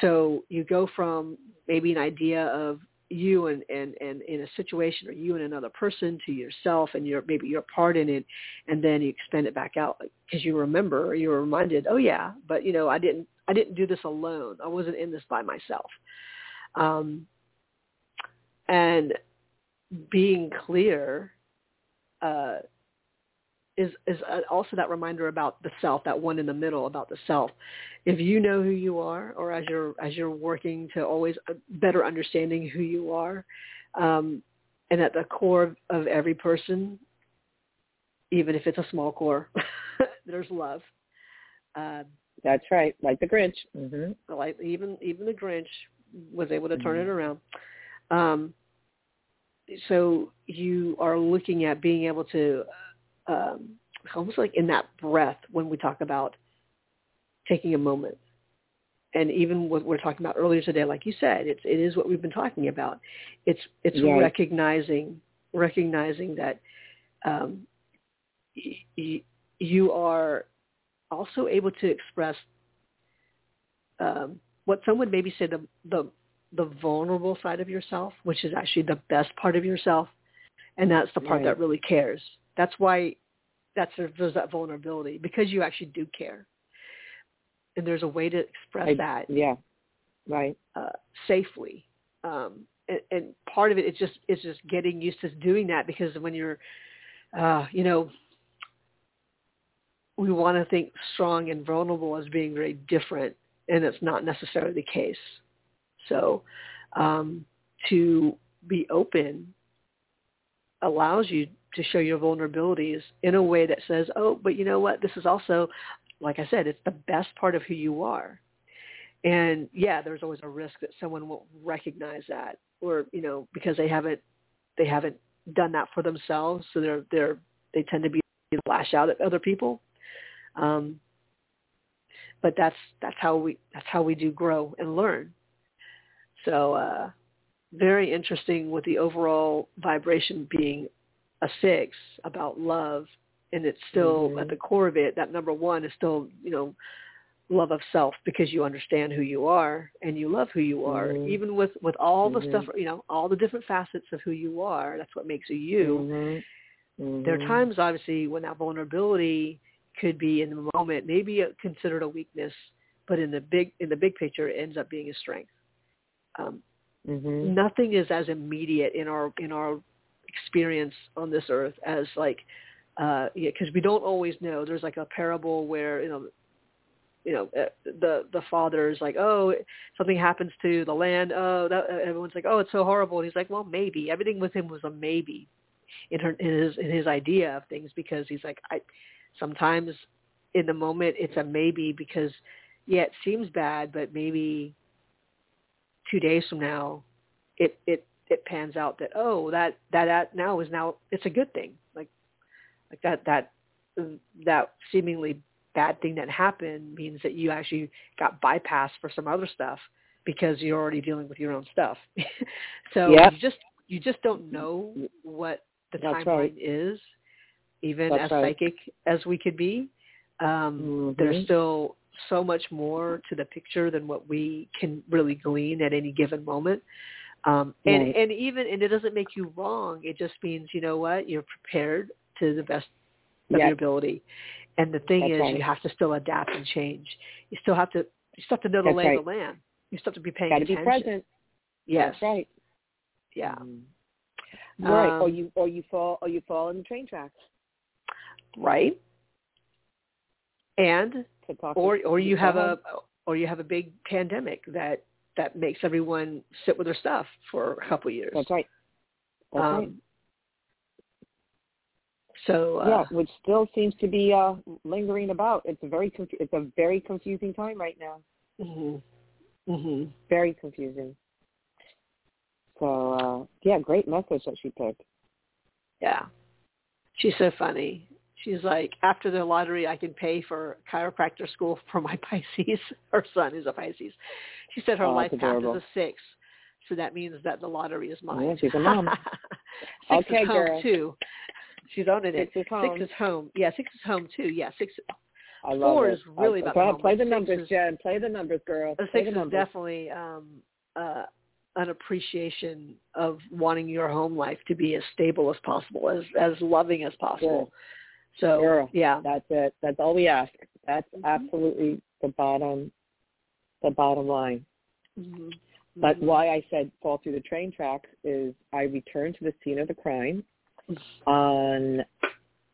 So you go from maybe an idea of you and, and, and in a situation or you and another person to yourself and your maybe your part in it and then you expand it back out. Because you remember or you're reminded oh yeah but you know I didn't I didn't do this alone. I wasn't in this by myself. Um, and being clear uh, is is uh, also that reminder about the self, that one in the middle about the self. If you know who you are, or as you're as you're working to always uh, better understanding who you are, um, and at the core of, of every person, even if it's a small core, there's love. Uh, That's right. Like the Grinch. hmm like even even the Grinch was able to turn Mhm. it around. Um, so you are looking at being able to um, almost like in that breath when we talk about taking a moment. And even what we're talking about earlier today, like you said, it's it is what we've been talking about. It's it's Right. recognizing recognizing that um, y- y- you are also able to express um, what some would maybe say the, the the vulnerable side of yourself, which is actually the best part of yourself, and that's the part Right. that really cares. That's why that's there's that vulnerability because you actually do care, and there's a way to express I- that Yeah. Right. uh, safely. Um, and, and part of it is just is just getting used to doing that because when you're, uh, you know, we want to think strong and vulnerable as being very different, and it's not necessarily the case. So, um, to be open allows you to show your vulnerabilities in a way that says, "Oh, but you know what? This is also, like I said, it's the best part of who you are." And yeah, there's always a risk that someone won't recognize that, or you know, because they haven't they haven't done that for themselves, so they're they're they tend to be lash out at other people. Um, but that's that's how we that's how we do grow and learn. So uh, very interesting with the overall vibration being a six about love, and it's still Mhm. at the core of it. That number one is still you know love of self because you understand who you are and you love who you are Mhm. even with with all the Mhm. stuff you know all the different facets of who you are that's what makes you you Mhm. there are Mhm. times obviously when that vulnerability could be in the moment maybe considered a weakness but in the big in the big picture it ends up being a strength um, Mhm. nothing is as immediate in our in our experience on this earth as like uh yeah because we don't always know. There's like a parable where you know you know uh, the the father is like oh something happens to the land. Oh that uh, everyone's like oh it's so horrible. And he's like well maybe. Everything with him was a maybe in her in his in his idea of things because he's like i sometimes in the moment it's a maybe because yeah it seems bad but maybe two days from now it it it pans out that oh that that that now is now it's a good thing like like that that that seemingly bad thing that happened means that you actually got bypassed for some other stuff because you're already dealing with your own stuff so Yep. you just you just don't know what the That's timeline right. is even That's as right. psychic as we could be um Mhm. there's still so much more to the picture than what we can really glean at any given moment. Um, and, Right. and even, and it doesn't make you wrong. It just means, you know what, you're prepared to the best of your ability. And the thing That's is, right. you have to still adapt and change. You still have to, you still have to know the That's lay of the land. You still have to be paying Got to be attention. present. Yes. That's right. Yeah. Right. or Um, you or you fall or you fall in the train tracks. Right. And or or you have a or you have a big pandemic that that makes everyone sit with their stuff for a couple of years. That's right. That's right. Um, So uh, yeah, which still seems to be uh, lingering about. It's a very conf- it's a very confusing time right now. Mhm. Mhm. Very confusing. So uh, yeah, great message that she picked. Yeah. She's so funny. She's like, after the lottery, I can pay for chiropractor school for my Pisces. Her son is a Pisces. She said her Oh, life path is a six, so that means that the lottery is mine. Yeah, she's a mom. six Okay, is home girl. too. She's owning it. Six is home. Six is home. Yeah, six is home too. Yeah, six. I love Four it. is really I, about play, home, play the numbers, is- Jen. Play the numbers, girl. The six the is definitely um, uh, an appreciation of wanting your home life to be as stable as possible, as as loving as possible. So Girl. yeah, That's it. That's all we ask. That's Mhm. absolutely the bottom, the bottom line. Mhm. But Mhm. why I said fall through the train tracks is I returned to the scene of the crime on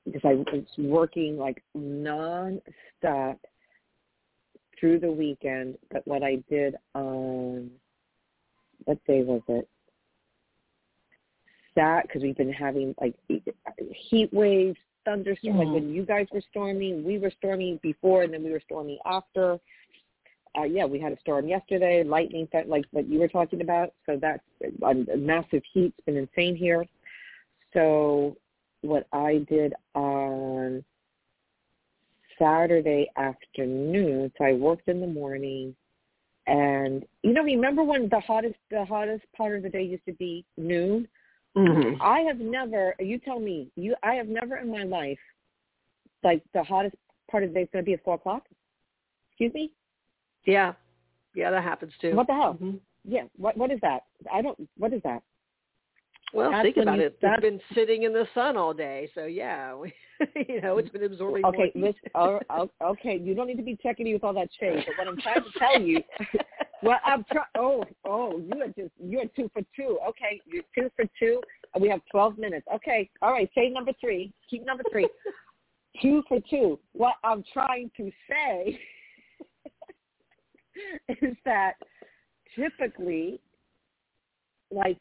because I was working like non-stop through the weekend. But what I did on what day was it? Sat because we've been having like heat waves, thunderstorm. Like Mhm. when you guys were storming, we were storming before, and then we were storming after uh, yeah, we had a storm yesterday, lightning, like what you were talking about. So that's a, a massive heat. It's been insane here. So what I did on Saturday afternoon, so I worked in the morning, and you know, remember when the hottest the hottest part of the day used to be noon? Mhm. I have never. You tell me. You. I have never in my life, like the hottest part of the day is going to be at four o'clock. Excuse me. Yeah, yeah, that happens too. What the hell? Mhm. Yeah. What what is that? I don't. What is that? Well, That's think about you- it. It's that's- been sitting in the sun all day, so yeah, we, you know, it's been absorbing. Okay. Listen. oh, oh, okay. You don't need to be checking me with all that shade. But what I'm trying to tell you. Well, I'm trying. Oh, oh, you are just you're two for two. Okay, you're two for two. We have 12 minutes. Okay. All right. Say number three. Keep number three. two for two. What I'm trying to say is that typically, like,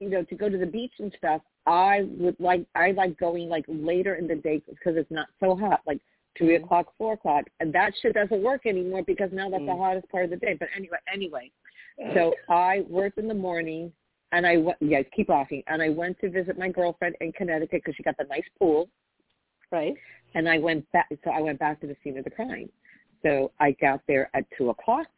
you know, to go to the beach and stuff, I would like, I like going like later in the day because it's not so hot, like 3 Mhm. o'clock, 4 o'clock. And that shit doesn't work anymore because now that's the Mm. hottest part of the day. But anyway, anyway, so I worked in the morning and I went, yeah, keep laughing. And I went to visit my girlfriend in Connecticut because she got the nice pool right. and I went back. So I went back to the scene of the crime. So I got there at two o'clock.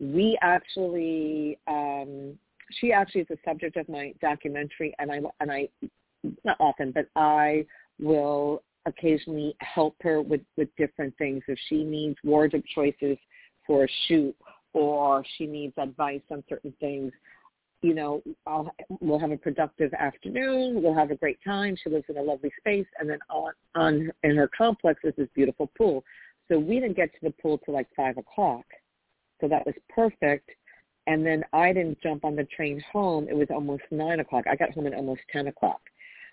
We actually, um, she actually is the subject of my documentary, and I and I, not often, but I will occasionally help her with with different things if she needs wardrobe choices for a shoot or she needs advice on certain things you know, I'll, we'll have a productive afternoon. We'll have a great time. She lives in a lovely space, and then on, on in her complex is this beautiful pool. So we didn't get to the pool till like five o'clock, so that was perfect. And then I didn't jump on the train home. It was almost nine o'clock. I got home at almost ten o'clock.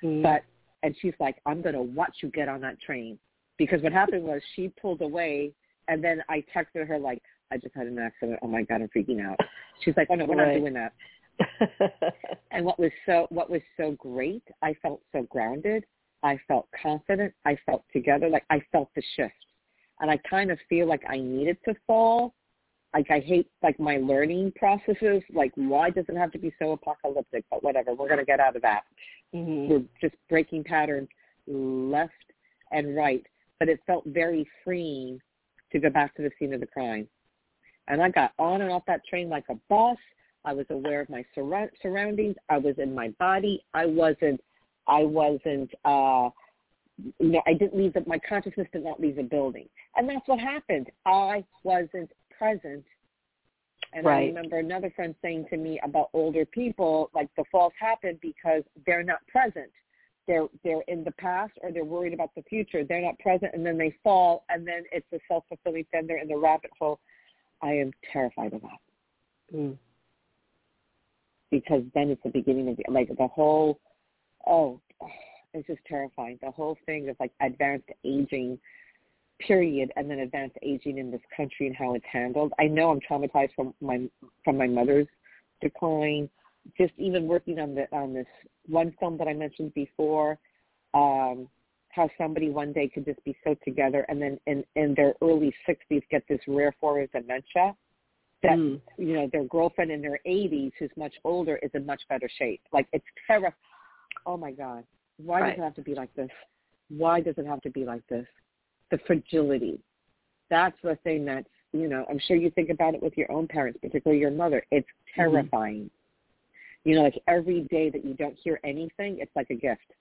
Mm. But and she's like, I'm gonna watch you get on that train because what happened was she pulled away, and then I texted her like, I just had an accident. Oh my god, I'm freaking out. She's like, Oh no, we're Right. not doing that. And what was so what was so great, I felt so grounded. I felt confident. I felt together. Like I felt the shift. And I kind of feel like I needed to fall. Like I hate like my learning processes. Like why does it have to be so apocalyptic? But whatever, we're gonna get out of that. Mhm. We're just breaking patterns left and right. But it felt very freeing to go back to the scene of the crime. And I got on and off that train like a boss. I was aware of my surra- surroundings. I was in my body. I wasn't. I wasn't. uh You know, I didn't leave the. My consciousness did not leave the building, and that's what happened. I wasn't present. And I remember another friend saying to me about older people, like the falls happen because they're not present. They're they're in the past or they're worried about the future. They're not present, and then they fall, and then it's a self fulfilling thing. They're in the rabbit hole. I am terrified of that Mm. because then it's the beginning of the, like the whole oh it's just terrifying the whole thing of like advanced aging period and then advanced aging in this country and how it's handled i know i'm traumatized from my from my mother's decline just even working on the on this one film that i mentioned before um, how somebody one day could just be so together and then in, in their early 60s get this rare form of dementia that, Mm. you know, their girlfriend in their 80s who's much older is in much better shape. Like it's terrible. Oh my God. Why Right. does it have to be like this? Why does it have to be like this? The fragility. That's the thing that's, you know, I'm sure you think about it with your own parents, particularly your mother. It's terrifying. You know, like every day that you don't hear anything, it's like a gift.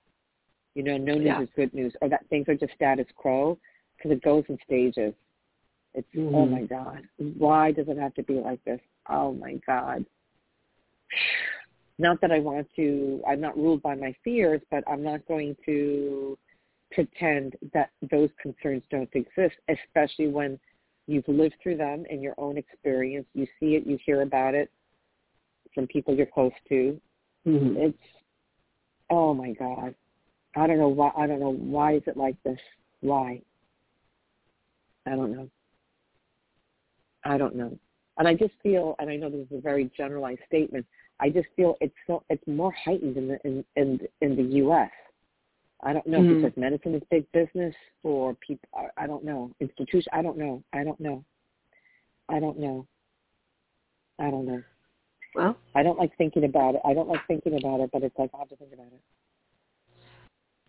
You know, no news Yeah. is good news, or that things are just status quo because it goes in stages. It's oh Mhm. my god, why does it have to be like this? Oh my god. Not that I want to. I'm not ruled by my fears, but I'm not going to pretend that those concerns don't exist, especially when you've lived through them in your own experience. You see it, you hear about it from people you're close to. Mhm. It's oh my god. I don't know why I don't know why is it like this? Why? I don't know. I don't know. And I just feel and I know this is a very generalized statement, I just feel it's so it's more heightened in the in in, in the US. I don't know Mhm. because medicine is big business or people I, I don't know. Institution I don't know. I don't know. I don't know. I don't know. Well, I don't like thinking about it. I don't like thinking about it, but it's like I have to think about it.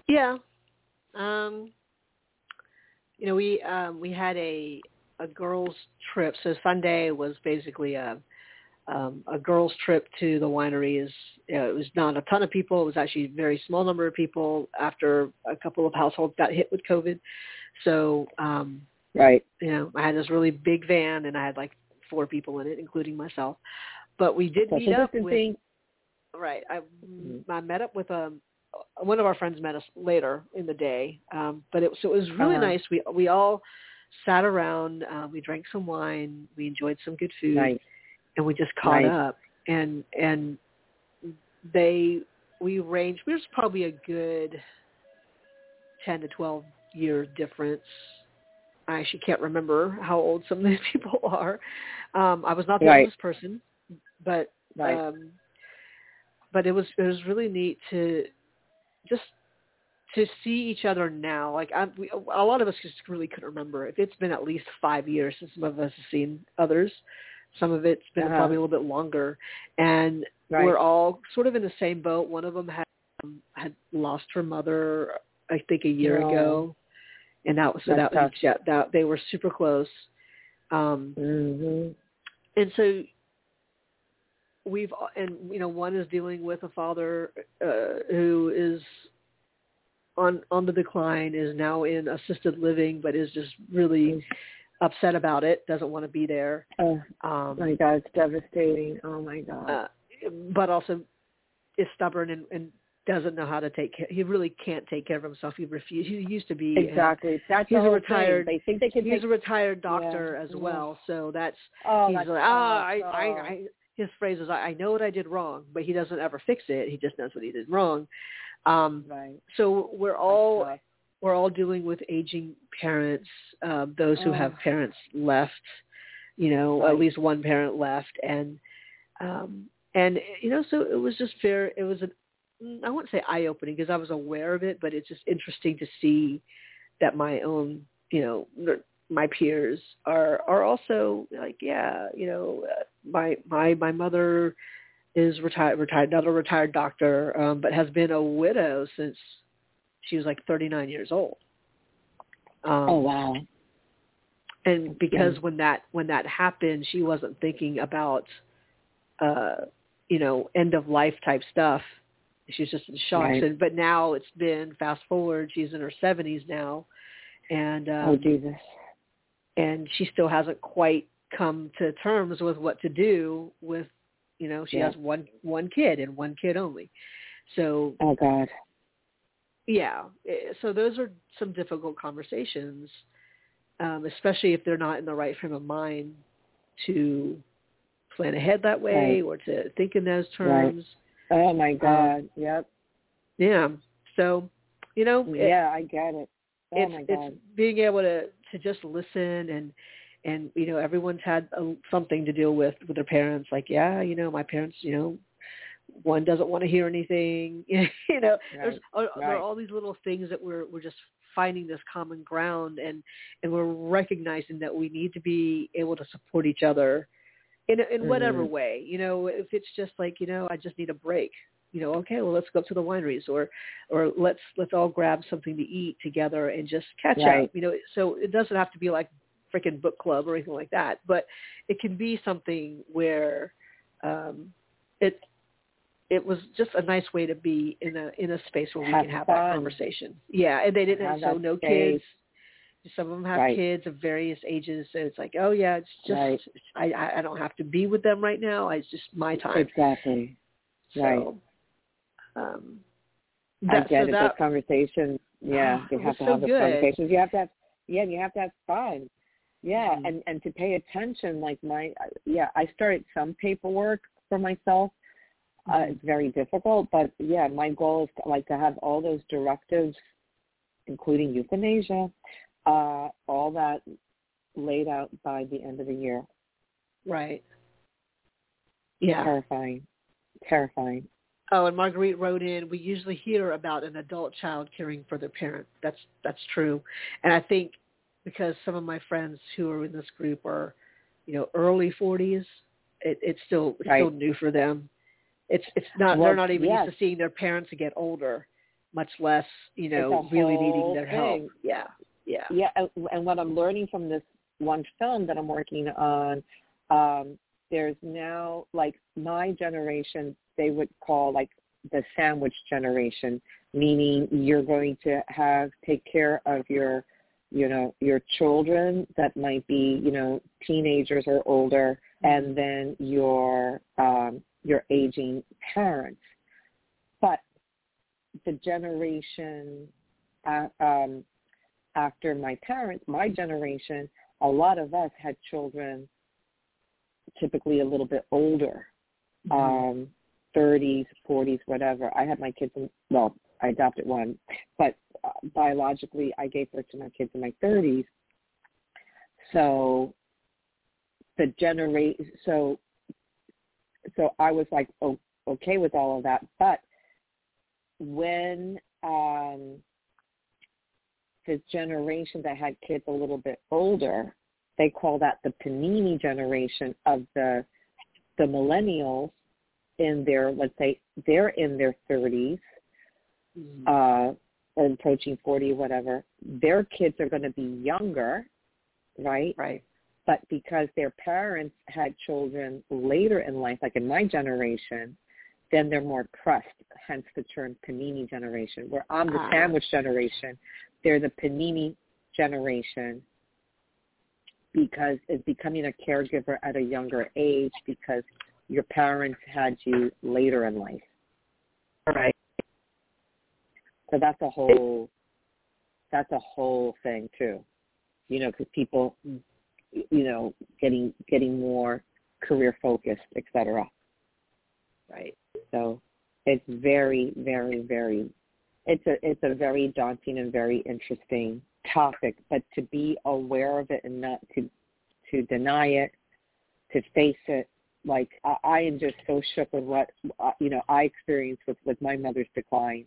yeah. Um, you know, we um, we had a a girls trip. So Sunday was basically a um, a girls trip to the wineries. You know, it was not a ton of people. It was actually a very small number of people after a couple of households got hit with COVID. So um, Right. you know, I had this really big van and I had like four people in it, including myself. But we did meet up with right. I Mhm. I met up with um one of our friends met us later in the day. Um but it so it was really Uh-huh. nice. We we all sat around, uh, we drank some wine, we enjoyed some good food Nice. And we just caught Nice. up and and they we ranged we was probably a good 10 to 12 year difference i actually can't remember how old some of these people are um i was not the Right. oldest person but Right. um but it was it was really neat to just to see each other now like I, we, a lot of us just really couldn't remember if it's been at least five years since some of us have seen others some of it's been Uh-huh. probably a little bit longer and right. we're all sort of in the same boat one of them had um, had lost her mother i think a year Oh. ago and that was so That's that was yeah, that they were super close um Mhm. and so we've and you know one is dealing with a father uh, who is on on the decline is now in assisted living but is just really upset about it doesn't want to be there Oh um my God, it's devastating. Oh my God. uh, but also is stubborn and, and doesn't know how to take care he really can't take care of himself he refused he used to be exactly. That's he's a retired- Thing. They think they can he's take. a retired doctor Yeah. as well so that's oh, he's that's like, ah, I, oh, I, I, his phrase is, I, know what I did wrong, but he doesn't ever fix it. He just knows what he did wrong. Um, Right. so we're all. We're all dealing with aging parents, um, those who Oh. have parents left, you know, Right. at least one parent left, and um, and you know, so it was just fair. It was an I wouldn't say eye opening because I was aware of it, but it's just interesting to see that my own, you know, my peers are are also like, yeah, you know, uh, my my my mother is retired, retired, not a retired doctor, um, but has been a widow since she was like 39 years old. Um, Oh wow. and because Yeah. when that when that happened she wasn't thinking about uh you know end of life type stuff she was just in shock Right. and but now it's been fast forward she's in her 70s now and um oh Jesus. and she still hasn't quite come to terms with what to do with you know she Yeah. has one one kid and one kid only so Oh God. Yeah eh, so those are some difficult conversations um especially if they're not in the right frame of mind to plan ahead that way Right. or to think in those Right. terms Oh my God. yep. yeah so you know it- Yeah, I get it. Oh it's my it's being able to to just listen and and you know everyone's had a, something to deal with with their parents like yeah you know my parents you know one doesn't want to hear anything. you know, there's Right, uh, there are all these little things that we're we're just finding this common ground and and we're recognizing that we need to be able to support each other in in whatever Mhm. way. You know, if it's just like you know, I just need a break. You know, okay, well let's go up to the wineries or or let's let's all grab something to eat together and just catch Right. up. You know, so it doesn't have to be like freaking book club or anything like that, but it can be something where um it it was just a nice way to be in a in a space where we Have can have fun. that conversation. Yeah, and they didn't Have so no space. kids. Some of them have Right. kids of various ages, so it's like, oh yeah, it's just Right. I I I don't have to be with them right now. It's just my time. Exactly. Right. So, um, I that, get so it. that, conversations, yeah, you have to so have those good. conversations. You have to have, yeah, and you have to have fun. Yeah, Mhm. and and to pay attention. Like my, yeah, I started some paperwork for myself. Uh, it's very difficult, but yeah, my goal is to, like to have all those directives, including euthanasia, uh, all that laid out by the end of the year. right. Yeah. Terrifying, terrifying. Oh, and Marguerite wrote in, we usually hear about an adult child caring for their parent. That's that's true. And I think because some of my friends who are in this group are, you know, early 40s, it, it's still it's Right. still new for them. It's it's not Well, they're not even yes. used to seeing their parents get older, much less, you know, really needing their help. Yeah. Yeah. yeah and, and what i'm learning from this one film that i'm working on um there's now like my generation they would call like the sandwich generation meaning you're going to have take care of your you know your children that might be you know teenagers or older and then your um your aging parents but the generation uh, um after my parents, my generation, a lot of us had children typically a little bit older, Mm-hmm. um, 30s, 40s, whatever. I had my kids in, well, I adopted one, but uh, biologically I gave birth to my kids in my 30s. So the generate, so, so I was like, oh, okay with all of that. But when, um, the generation that had kids a little bit older, they call that the panini generation of the the millennials in their let's say they're in their 30s Mhm. uh, or approaching 40 whatever their kids are going to be younger right Right. But because their parents had children later in life like in my generation then they're more pressed hence the term panini generation where i'm the Ah. sandwich generation they're the panini generation because it's becoming a caregiver at a younger age because your parents had you later in life. Right. So that's a whole that's a whole thing too. You know, because people, you know, getting getting more career focused, et cetera. Right. So it's very, very, very it's a it's a very daunting and very interesting topic. But to be aware of it and not to to deny it, to face it, like I, I am just so shook with what uh, you know I experienced with with my mother's decline,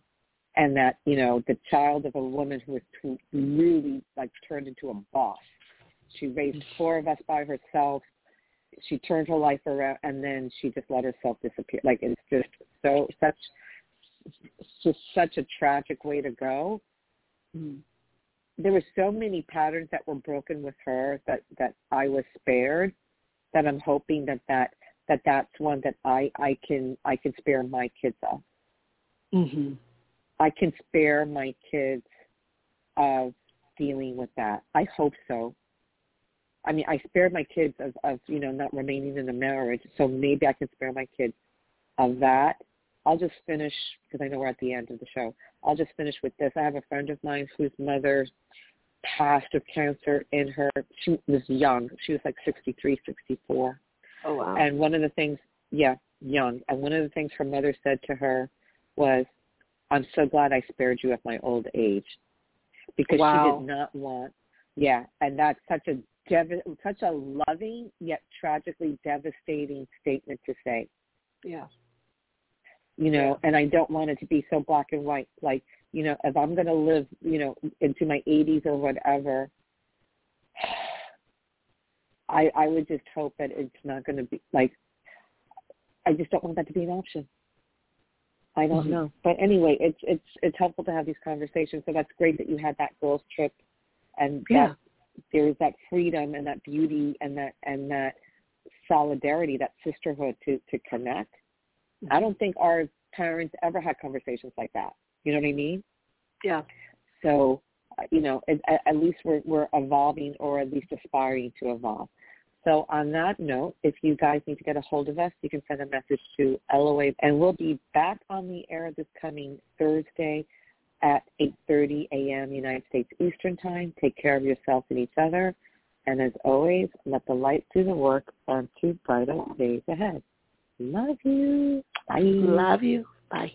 and that you know the child of a woman who was really like turned into a boss. She raised four of us by herself. She turned her life around, and then she just let herself disappear. Like it's just so such just such a tragic way to go. Mhm. There were so many patterns that were broken with her that that I was spared. That I'm hoping that that that that's one that I I can I can spare my kids of. Mhm. I can spare my kids of dealing with that. I hope so. I mean, I spared my kids of, of you know not remaining in a marriage, so maybe I can spare my kids of that. I'll just finish because I know we're at the end of the show. I'll just finish with this. I have a friend of mine whose mother passed of cancer in her. She was young. She was like sixty three, sixty four. Oh wow. And one of the things, yeah, young. And one of the things her mother said to her was, "I'm so glad I spared you at my old age," because Wow. she did not want. Yeah, and that's such a dev- such a loving yet tragically devastating statement to say. yeah. you know, and I don't want it to be so black and white. Like, you know, if I'm going to live, you know, into my 80s or whatever, I I would just hope that it's not going to be like. I just don't want that to be an option. I don't Mhm. know, but anyway, it's it's it's helpful to have these conversations. So that's great that you had that girls trip, and Yeah. that there's that freedom and that beauty and that and that solidarity, that sisterhood to to connect. I don't think our parents ever had conversations like that. You know what I mean? Yeah. So, uh, you know, at, at least we're we're evolving or at least aspiring to evolve. So on that note, if you guys need to get a hold of us, you can send a message to LOA, and we'll be back on the air this coming Thursday at 8.30 a.m. United States Eastern Time. Take care of yourself and each other. And as always, let the light do the work on two brighter days ahead. Love you. Bye. Love you. Bye.